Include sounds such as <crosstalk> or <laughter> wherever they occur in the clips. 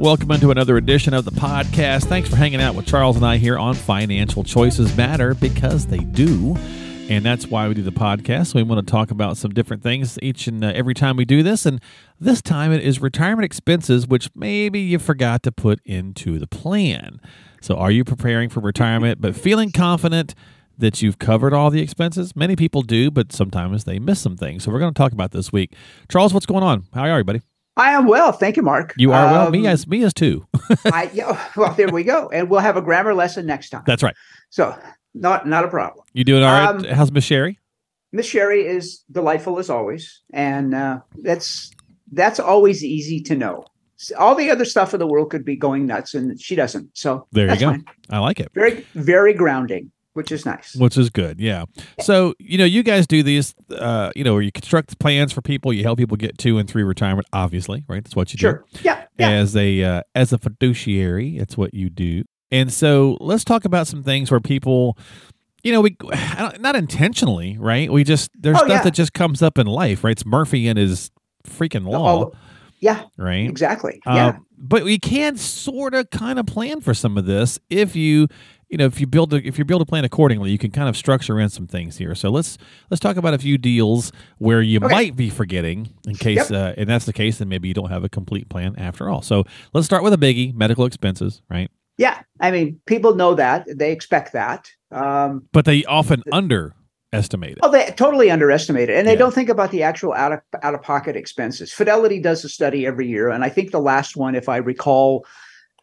Welcome into another edition of the podcast. Thanks for hanging out with Charles and I here on Financial Choices Matter because they do. And that's why we do the podcast. We want to talk about some different things each and uh, every time we do this. And this time it is retirement expenses, which maybe you forgot to put into the plan. So are you preparing for retirement but feeling confident that you've covered all the expenses? Many people do, but sometimes they miss some things. So we're going to talk about this week. Charles, what's going on? How are you, buddy? I am well, thank you, Mark. You are um, well. Me as me as too. <laughs> I, yeah, well, there we go, and we'll have a grammar lesson next time. That's right. So, not not a problem. You doing all right? Um, How's Miss Sherry? Miss Sherry is delightful as always, and uh, that's that's always easy to know. All the other stuff in the world could be going nuts, and she doesn't. So there you go. Fine. I like it. Very very grounding which is nice. Which is good, yeah. So you know, you guys do these, uh, you know, where you construct plans for people, you help people get two and three retirement. Obviously, right? That's what you sure. do. Yeah, yeah. As a uh, as a fiduciary, it's what you do. And so let's talk about some things where people, you know, we <sighs> not intentionally, right? We just there's oh, stuff yeah. that just comes up in life, right? It's Murphy and his freaking law. Oh, yeah. Right. Exactly. Uh, yeah. But we can sort of kind of plan for some of this if you you know if you build a, if you build a plan accordingly you can kind of structure in some things here so let's let's talk about a few deals where you okay. might be forgetting in case yep. uh, and that's the case then maybe you don't have a complete plan after all so let's start with a biggie medical expenses right yeah i mean people know that they expect that um, but they often underestimate it oh they totally underestimate it and they yeah. don't think about the actual out of out of pocket expenses fidelity does a study every year and i think the last one if i recall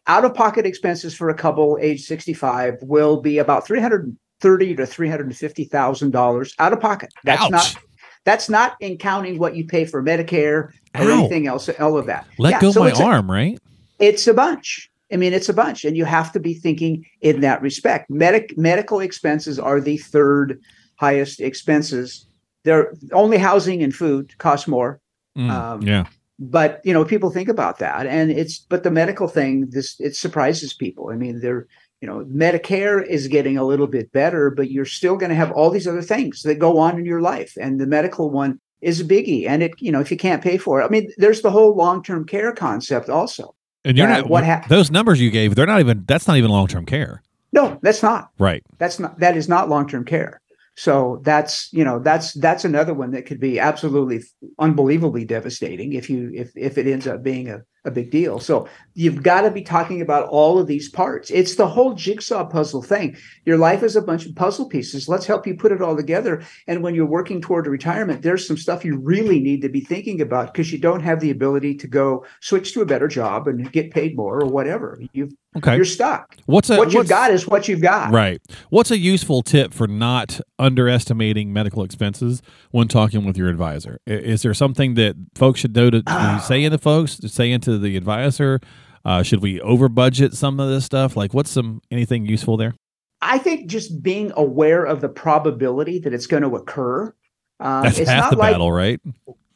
out of pocket expenses for a couple age 65 will be about 330 to 350 thousand dollars out of pocket. That's Ouch. not that's not in counting what you pay for medicare or Ow. anything else all of that. Let yeah, go so my arm a, right? It's a bunch. I mean it's a bunch and you have to be thinking in that respect. Medic, medical expenses are the third highest expenses. They're only housing and food cost more. Mm, um, yeah but you know people think about that and it's but the medical thing this it surprises people. I mean they're you know medicare is getting a little bit better but you're still going to have all these other things that go on in your life and the medical one is a biggie and it you know if you can't pay for it i mean there's the whole long-term care concept also. And you're not what ha- those numbers you gave they're not even that's not even long-term care. No that's not. Right. That's not that is not long-term care so that's you know that's that's another one that could be absolutely unbelievably devastating if you if if it ends up being a, a big deal. So you've got to be talking about all of these parts. It's the whole jigsaw puzzle thing. Your life is a bunch of puzzle pieces. Let's help you put it all together. And when you're working toward retirement, there's some stuff you really need to be thinking about because you don't have the ability to go switch to a better job and get paid more or whatever. You've Okay. You're stuck. What's a, what you've got is what you've got. Right. What's a useful tip for not underestimating medical expenses when talking with your advisor? Is there something that folks should know to, to <sighs> say into folks, to say into the advisor? Uh, should we over budget some of this stuff? Like, what's some anything useful there? I think just being aware of the probability that it's going to occur. Um, That's half the like, battle, right?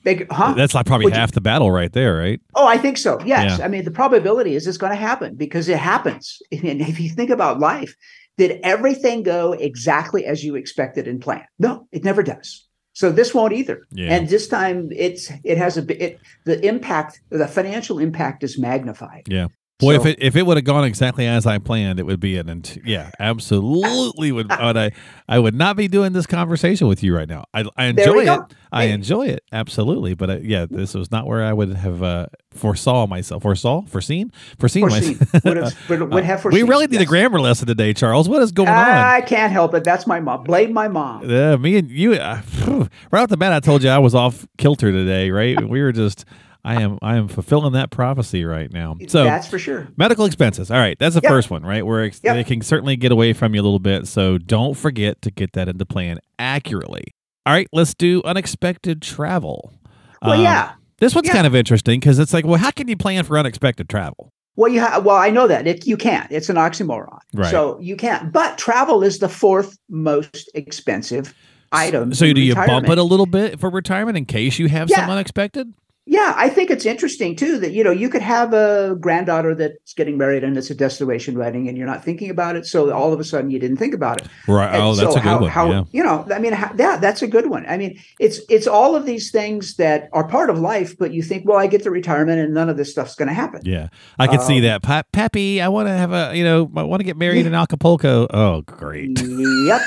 They, huh? That's like probably Would half you, the battle right there, right? Oh, I think so. Yes. Yeah. I mean, the probability is it's going to happen because it happens. <laughs> And if you think about life, did everything go exactly as you expected and planned? No, it never does. So this won't either. Yeah. And this time it's it has a it the impact the financial impact is magnified. Yeah. Boy, so, if it if it would have gone exactly as I planned, it would be an yeah, absolutely would. <laughs> but I I would not be doing this conversation with you right now. I, I enjoy it. Go. I enjoy it absolutely, but uh, yeah, this was not where I would have uh, foresaw myself. Foresaw, foreseen, foreseen, foreseen. myself. <laughs> would have, would have foreseen. We really need yes. a grammar lesson today, Charles. What is going on? I can't help it. That's my mom. Blame my mom. Yeah, me and you. Uh, <sighs> right off the bat, I told you I was off kilter today. Right, we were just. I am I am fulfilling that prophecy right now. So that's for sure. Medical expenses. All right, that's the yep. first one, right? Where ex- yep. they can certainly get away from you a little bit. So don't forget to get that into plan accurately. All right, let's do unexpected travel. Well, um, yeah. This one's yeah. kind of interesting because it's like, well, how can you plan for unexpected travel? Well, you have. Well, I know that it, you can't. It's an oxymoron. Right. So you can't. But travel is the fourth most expensive item. So do you bump it a little bit for retirement in case you have Yeah. some unexpected? Yeah, I think it's interesting too that you know you could have a granddaughter that's getting married and it's a destination wedding and you're not thinking about it, so all of a sudden you didn't think about it. Right. And oh, that's so a good how, one. How, yeah. You know, I mean, how, yeah, that's a good one. I mean, it's it's all of these things that are part of life, but you think, well, I get to retirement and none of this stuff's going to happen. Yeah, I see Um, that. Pa- Pappy, I want to have a, you know, I want to get married in Acapulco. Oh, great. yep.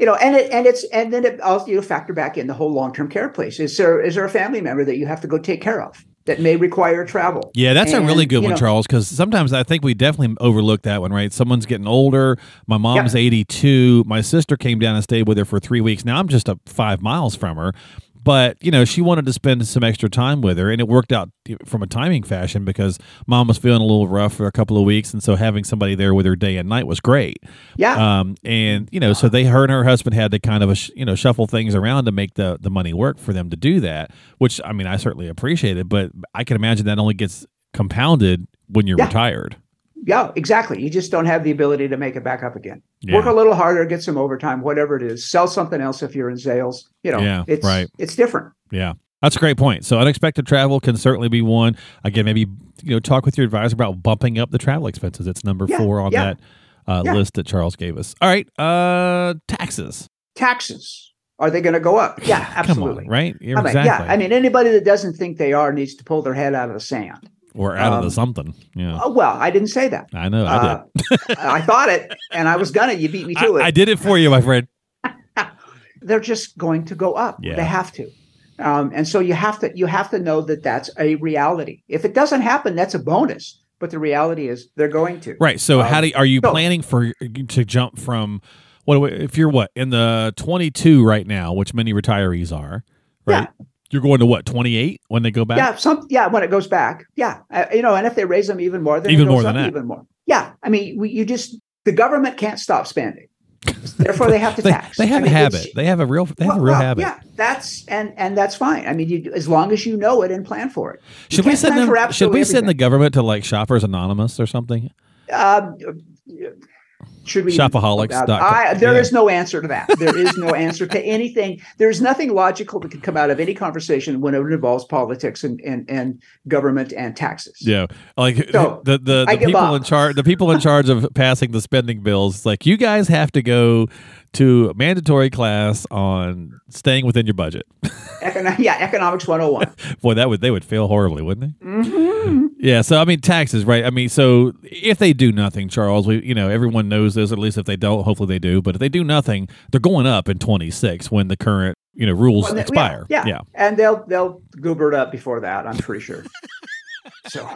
you know, and it and it's and then it also you know, factor back in the whole long term care place. Is there is there a family member that you have to go take care of that may require travel? Yeah, that's a really good one, know- Charles, because sometimes I think we definitely overlook that one, right? Someone's getting older. My mom's 82. My sister came down and stayed with her for three weeks. Now I'm just a five miles from her. But, you know, she wanted to spend some extra time with her, and it worked out from a timing fashion because mom was feeling a little rough for a couple of weeks. And so having somebody there with her day and night was great. Yeah. Um, and you know, so they, her and her husband had to kind of, you know, shuffle things around to make the the money work for them to do that. Which I mean, I certainly appreciate it, but I can imagine that only gets compounded when you're Yeah. retired. Yeah, exactly. You just don't have the ability to make it back up again. Yeah. Work a little harder, get some overtime, whatever it is. Sell something else if you're in sales. You know, Yeah, it's right. it's different. Yeah. That's a great point. So unexpected travel can certainly be one. Again, maybe you know talk with your advisor about bumping up the travel expenses. It's number Yeah, four on yeah. that uh, list that Charles gave us. All right, uh, taxes. Taxes are they going to go up? Yeah, <sighs> absolutely. on, right? Yeah, I mean, exactly. yeah, I mean, anybody that doesn't think they are needs to pull their head out of the sand. Or out of the um, something. Yeah, Oh, well, I didn't say that. I know. I did. Uh, <laughs> I thought it, and I was gonna. You beat me to I, it. I did it for you, my friend. <laughs> They're just going to go up. Yeah. They have to, um, and so you have to. You have to know that that's a reality. If it doesn't happen, that's a bonus. But the reality is, they're going to. Right. So, Um, how do you, are you so- planning for to jump from what if you're what in the 22 right now, which many retirees are, right? You're going to what 28 when they go back. Yeah, some yeah. When it goes back, yeah, uh, you know, and if they raise them even more, then Even more than that. even more. Yeah, I mean, we, you just the government can't stop spending, <laughs> therefore they have to they, tax. they have I mean, a habit. They have a real. They have well, a real well, habit. Yeah, that's and and that's fine. I mean, you, as long as you know it and plan for it. You Should we send them? Should we send the government to like Shoppers Anonymous or something? Um, should we Shopaholics.com. I, there Yeah. is no answer to that. There is no answer to anything. There's nothing logical that can come out of any conversation when it involves politics and and, and government and taxes. Yeah, like So, the the, the people up. in charge, the people in charge of passing the spending bills. Like you guys have to go to a mandatory class on staying within your budget. Econo- yeah, economics 101. <laughs> Boy, that would they would fail horribly, wouldn't they? hmm Yeah, so I mean taxes, right? I mean, so if they do nothing, Charles, we you know everyone knows this. At least if they don't, hopefully they do. But if they do nothing, they're going up in twenty six when the current you know rules Well, yeah, expire. Yeah, yeah, and they'll they'll goober it up before that. I'm pretty sure. <laughs> so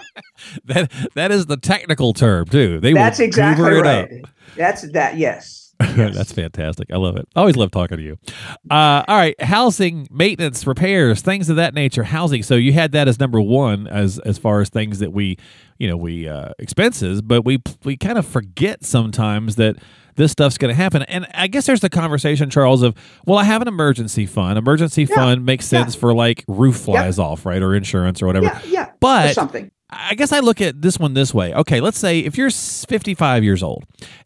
that that is the technical term too. They that's will exactly right. up. That's that. Yes. Yes. <laughs> That's fantastic. I love it. Always love talking to you. Uh, all right, housing, maintenance, repairs, things of that nature. Housing. So you had that as number one as as far as things that we, you know, we uh, expenses, but we we kind of forget sometimes that this stuff's going to happen. And I guess there's the conversation, Charles, of well, I have an emergency fund. Emergency Yeah. fund makes Yeah. sense for like roof flies off, right, or insurance or whatever. Yeah, yeah. or But something. I guess I look at this one this way. Okay, let's say if you're 55 years old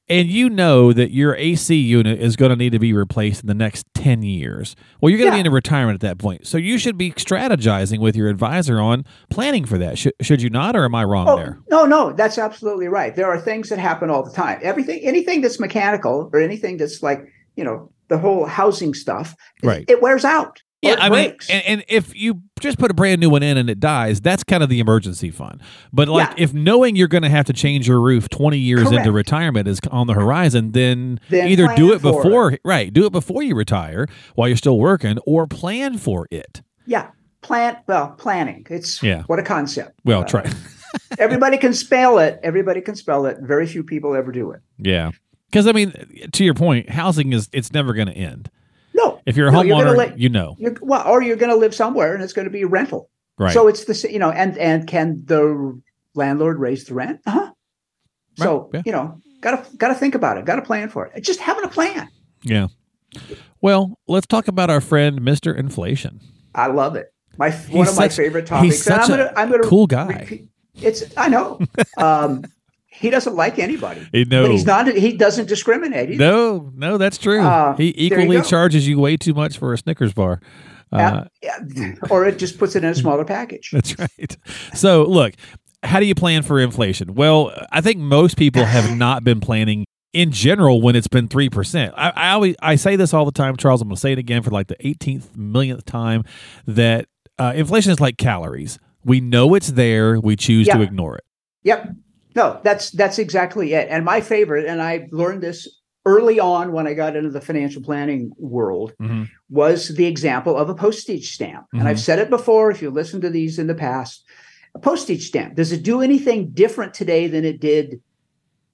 and you know that your AC unit is going to need to be replaced in the next 10 years, well, you're going to Yeah. be in retirement at that point. So you should be strategizing with your advisor on planning for that. Should, should you not, or am I wrong Oh there? no, no, that's absolutely right. There are things that happen all the time. Everything, anything that's mechanical or anything that's like you know the whole housing stuff, it- Right. It wears out. Yeah, it I mean, and, and if you just put a brand new one in and it dies, that's kind of the emergency fund. But like, Yeah. if knowing you're going to have to change your roof 20 years into retirement is on the horizon, then, Then either do it for before, right? Do it before you retire while you're still working, or plan for it. yeah, plant. Well, planning. It's Yeah. What a concept. Well, Uh, try. <laughs> everybody can spell it. Everybody can spell it. Very few people ever do it. yeah, because I mean, to your point, housing is it's never going to end. If you're a No, you're gonna homeowner, you know, You're, well, or you're going to live somewhere and it's going to be rental. right? So it's the you know, and and can the landlord raise the rent? Uh huh. So yeah. you know, gotta gotta think about it. Gotta plan for it. Just having a plan. yeah. Well, let's talk about our friend Mister Inflation. I love it. My He's one of my favorite he's topics. and such I'm a gonna I'm gonna cool guy. repeat- It's I know. <laughs> Um, he doesn't like anybody. No. But he's not. He doesn't discriminate. either. No, no, that's true. Uh, he there you equally charges you way too much for a Snickers bar. Uh, Yeah, yeah. or it just puts it in a <laughs> smaller package. That's right. So, look, how do you plan for inflation? Well, I think most people have <laughs> not been planning in general when it's been 3%. I, I always I say this all the time, Charles. I'm going to say it again for like the 18th millionth time that uh, inflation is like calories. We know it's there, we choose to ignore it. Yep. No, that's that's exactly it. And my favorite, and I learned this early on when I got into the financial planning world, Mhm. was the example of a postage stamp. And I've said it before. If you listen to these in the past, a postage stamp does it do anything different today than it did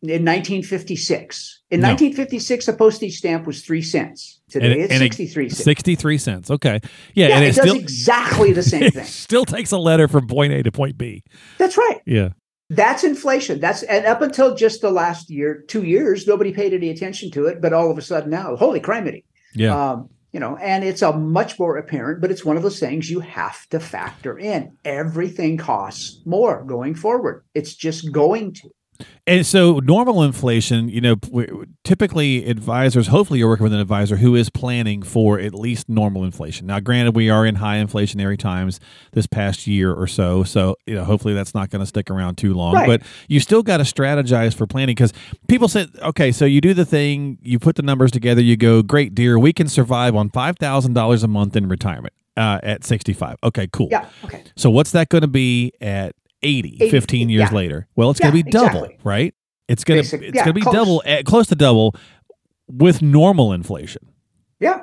in 1956? In No. 1956, a postage stamp was three cents. Today, And- it's and 63 cents. 63 cents. Okay. Yeah, yeah, and it, it, does still exactly the same <laughs> it thing. still takes a letter from point A to point B. That's right. Yeah. That's inflation. That's and up until just the last year, two years, nobody paid any attention to it. But all of a sudden now, holy criminy. Yeah. Um, you know, and it's a much more apparent, but it's one of those things you have to factor in. Everything costs more going forward. It's just going to. And so, normal inflation, you know, typically advisors, hopefully, you're working with an advisor who is planning for at least normal inflation. Now, granted, we are in high inflationary times this past year or so. So, you know, hopefully that's not going to stick around too long. Right. But you still got to strategize for planning because people say, okay, so you do the thing, you put the numbers together, you go, great, dear, we can survive on $5,000 a month in retirement uh, at 65. Okay, cool. Yeah. Okay. So what's that going to be at 80, 80, 15 years yeah. later? Well, it's going to be double, exactly. right? It's going to it's yeah, going to be close. double eh, close to double with normal inflation. Yeah.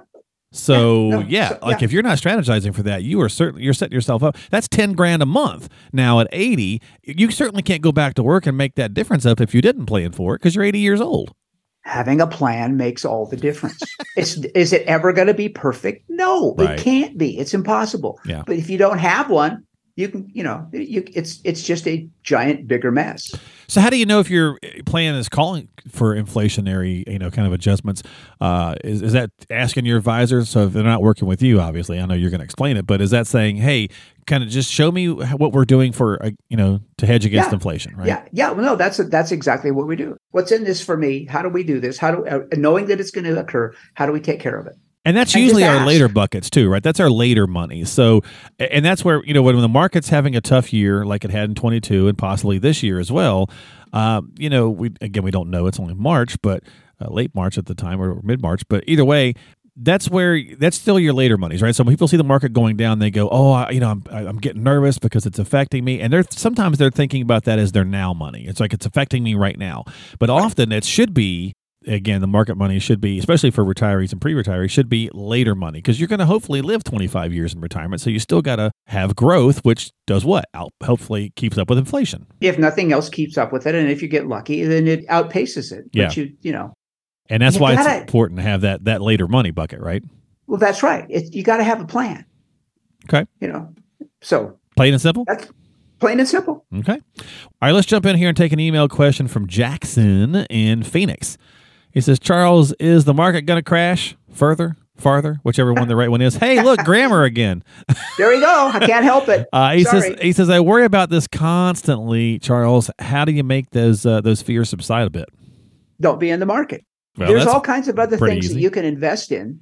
So, Yeah, yeah, so- like yeah. if you're not strategizing for that, you are certainly you're setting yourself up. That's 10 grand a month. Now at 80, you certainly can't go back to work and make that difference up if you didn't plan for it because you're 80 years old. Having a plan makes all the difference. <laughs> it's is it ever going to be perfect? No, Right. it can't be. It's impossible. Yeah. But if you don't have one, you can, you know, you it's it's just a giant bigger mess. So how do you know if your plan is calling for inflationary, you know, kind of adjustments? Uh, is, is that asking your advisor? So if they're not working with you, obviously, I know you're going to explain it, but is that saying, hey, kind of just show me what we're doing for, uh, you know, to hedge against Yeah. inflation, right? Yeah, yeah. Well, no, that's that's exactly what we do. What's in this for me? How do we do this? How do uh, knowing that it's going to occur? How do we take care of it? And that's And usually our later buckets too, right? That's our later money. So, and that's where you know when the market's having a tough year, like it had in 22 and possibly this year as well. Um, you know, we again we don't know; it's only March, but uh, late March at the time or mid March. But either way, that's where that's still your later monies, right? So when people see the market going down, they go, "Oh, I, you know, I'm I'm getting nervous because it's affecting me," and they're sometimes they're thinking about that as their now money. It's like it's affecting me right now, but often it should be again, the market money should be, especially for retirees and pre-retirees, should be later money because you're going to hopefully live 25 years in retirement. So you still got to have growth, which does what? Out, hopefully keeps up with inflation. If nothing else keeps up with it, and if you get lucky, then it outpaces it. Yeah. But you, you know, And that's why gotta- it's important to have that that later money bucket, right? well, that's right. It, you got to have a plan. Okay. You know, so Plain and simple. that's plain and simple. Okay. All right, let's jump in here and take an email question from Jackson in Phoenix. He says, Charles, is the market going to crash further, farther, whichever one the right one is? Hey, look, <laughs> grammar again. There we go. I can't help it. <laughs> Uh, he Sorry. says, he says, I worry about this constantly, Charles. How do you make those uh, those fears subside a bit? Don't be in the market. Well, There's all kinds of other things easy. that you can invest in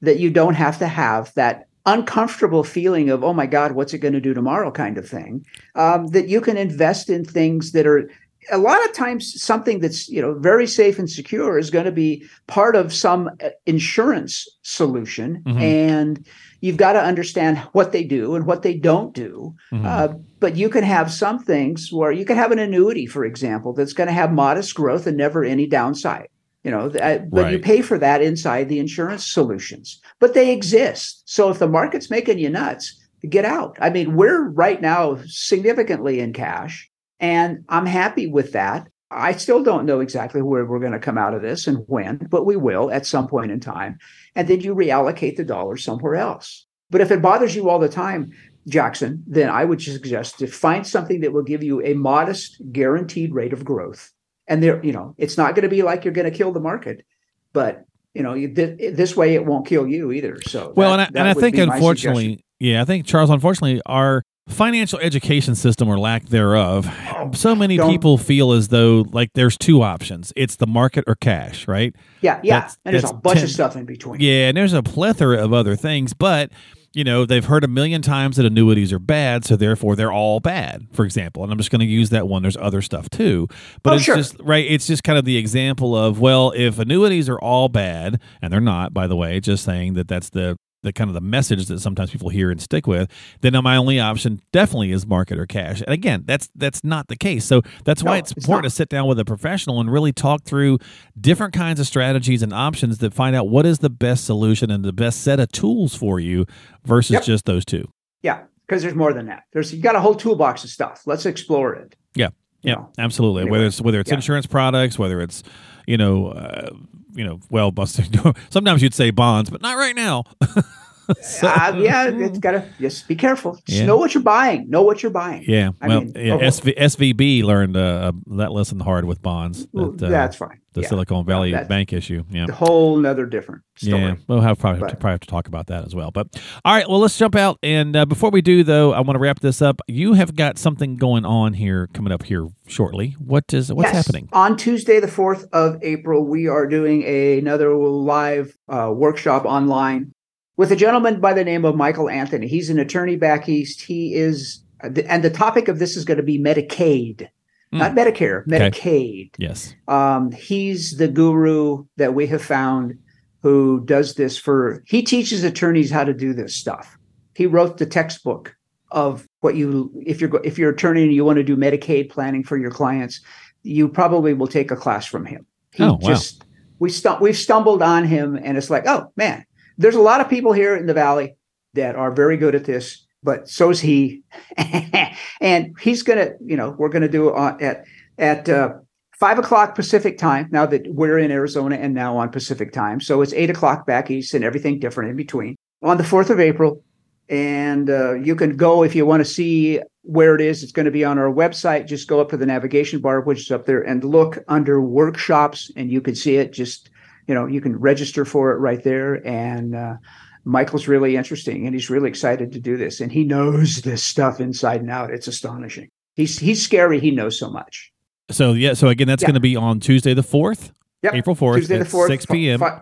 that you don't have to have that uncomfortable feeling of oh my god what's it going to do tomorrow kind of thing um, that you can invest in things that are a lot of times something that's you know very safe and secure is going to be part of some uh, insurance solution Mhm. and you've got to understand what they do and what they don't do Mhm. uh, but you can have some things where you can have an annuity, for example, that's going to have modest growth and never any downside. You know, uh, but you pay for that inside the insurance solutions. But they exist. So if the market's making you nuts, get out. I mean, we're right now significantly in cash, and I'm happy with that. I still don't know exactly where we're going to come out of this and when, but we will at some point in time. And then you reallocate the dollars somewhere else. But if it bothers you all the time, Jackson, then I would suggest to find something that will give you a modest guaranteed rate of growth. And there, you know, it's not going to be like you're going to kill the market, but you know, you, th- this way it won't kill you either. So well, that- and I, and I think unfortunately, yeah, I think Charles, unfortunately, our financial education system or lack thereof, Oh, so many don't- people feel as though like there's two options. It's the market or cash, right? Yeah, yeah. That's- and there's a bunch ten- of stuff in between. Yeah, and there's a plethora of other things, but you know, they've heard a million times that annuities are bad, so therefore they're all bad, for example. And I'm just going to use that one. There's other stuff too. But Oh, it's sure. just right, it's just kind of the example of, well, if annuities are all bad, and they're not, by the way, just saying that that's the the kind of the message that sometimes people hear and stick with, then my only option definitely is market or cash. And again, that's that's not the case. So that's why No, it's it's important not. to sit down with a professional and really talk through different kinds of strategies and options that find out what is the best solution and the best set of tools for you versus Yep. just those two. Yeah, because there's more than that. There's you got a whole toolbox of stuff. Let's explore it. Yeah. You Yeah, know. absolutely. Anyway, whether it's whether it's yeah. insurance products, whether it's you know, uh, you know, well, busted <laughs> sometimes you'd say bonds, but not right now. <laughs> <laughs> So- Uh, yeah, it's gotta just be careful. Just Yeah. know what you're buying. Know what you're buying. Yeah, I well, mean, yeah, oh, SV, SVB learned uh, that lesson hard with bonds. That, uh, that's fine. the Yeah. Silicon Valley Bank issue. Yeah. A whole nother different story. Yeah, we'll have probably, But- probably have to talk about that as well. But all right, well, let's jump out. And uh, before we do, though, I want to wrap this up. You have got something going on here coming up here shortly. What is what's Yes. happening? On Tuesday, the 4th of April, we are doing a, another live uh, workshop online with a gentleman by the name of Michael Anthony. He's an attorney back east. He is, and the topic of this is going to be Medicaid, Hmm. not Medicare, Okay. Medicaid. Yes. Um, he's the guru that we have found who does this for, he teaches attorneys how to do this stuff. He wrote the textbook of what you, if you're, if you're an attorney and you want to do Medicaid planning for your clients, you probably will take a class from him. He Oh, wow. just, we stu- we've stumbled on him and it's like, oh man, there's a lot of people here in the Valley that are very good at this, but so's he. <laughs> and he's to, you know, we're to do it at, at, uh, five o'clock Pacific time. Now that we're in Arizona and now on Pacific time, so it's eight o'clock back east and everything different in between on the fourth of April. And uh, you can go if you want to see where it is. It's going to be on our website. Just go up to the navigation bar, which is up there, and look under workshops, and you can see it. Just you know, you can register for it right there. And uh, Michael's really interesting, and he's really excited to do this, and he knows this stuff inside and out. It's astonishing. He's he's scary. He knows so much. So yeah. So again, that's Yeah. going to be on Tuesday the fourth, Yep. April fourth, Tuesday the at fourth, six p.m. Five,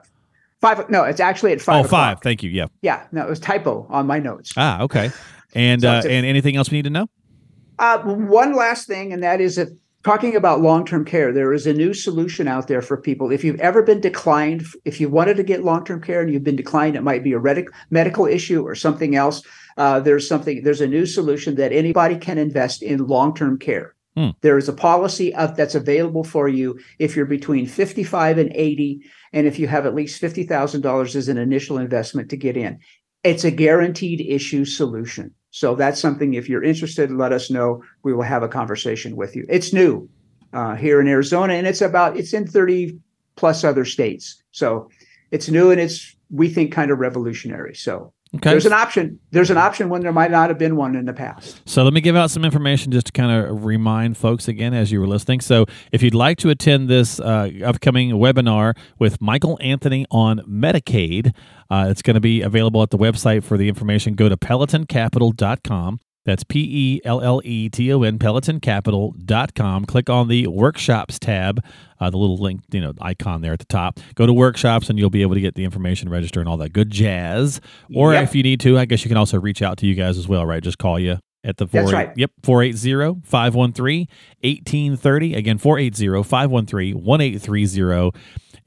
five. No, it's actually at Oh, five. five. o'clock. Thank you. Yeah. Yeah, no, it was typo on my notes. Ah, okay. And So uh, and anything else we need to know? Uh, one last thing, and that is that talking about long-term care, there is a new solution out there for people. If you've ever been declined, if you wanted to get long-term care and you've been declined, it might be a redic- medical issue or something else. Uh, there's something. There's a new solution that anybody can invest in long-term care. Hmm. There is a policy of, that's available for you if you're between 55 and 80, and if you have at least fifty thousand dollars as an initial investment to get in. It's a guaranteed issue solution. So that's something, if you're interested, let us know. We will have a conversation with you. It's new uh, here in Arizona, and it's about, it's in 30 plus other states. So it's new and it's, we think, kind of revolutionary. So Okay. there's an option. There's an option when there might not have been one in the past. So let me give out some information just to kind of remind folks again as you were listening. So if you'd like to attend this uh, upcoming webinar with Michael Anthony on Medicaid, uh, it's going to be available at the website for the information. Go to pelletoncapital.com. That's P E L L E T O N, pelletoncapital.com. Click on the workshops tab, uh, the little link, you know, icon there at the top. Go to workshops and you'll be able to get the information, register, and all that good jazz. Or Yep. if you need to, I guess you can also reach out to you guys as well, right? Just call you at the That's 48 right. Yep, 480-513-1830. Again, 480-513-1830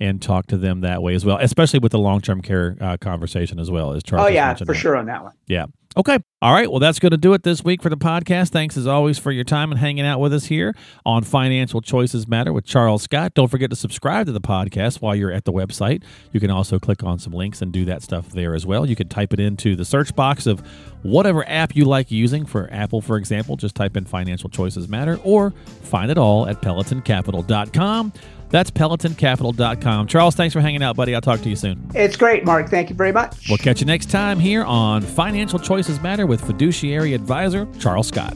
and talk to them that way as well, especially with the long-term care uh, conversation as well as Charles Oh, yeah, for that. sure on that one. Yeah. Okay. All right. Well, that's going to do it this week for the podcast. Thanks as always for your time and hanging out with us here on Financial Choices Matter with Charles Scott. Don't forget to subscribe to the podcast while you're at the website. You can also click on some links and do that stuff there as well. You can type it into the search box of whatever app you like using. For Apple, for example, just type in Financial Choices Matter or find it all at pelletoncapital.com. That's pelletoncapital.com. Charles, thanks for hanging out, buddy. I'll talk to you soon. It's great, Mark. Thank you very much. We'll catch you next time here on Financial Choices Matter with fiduciary advisor Charles Scott.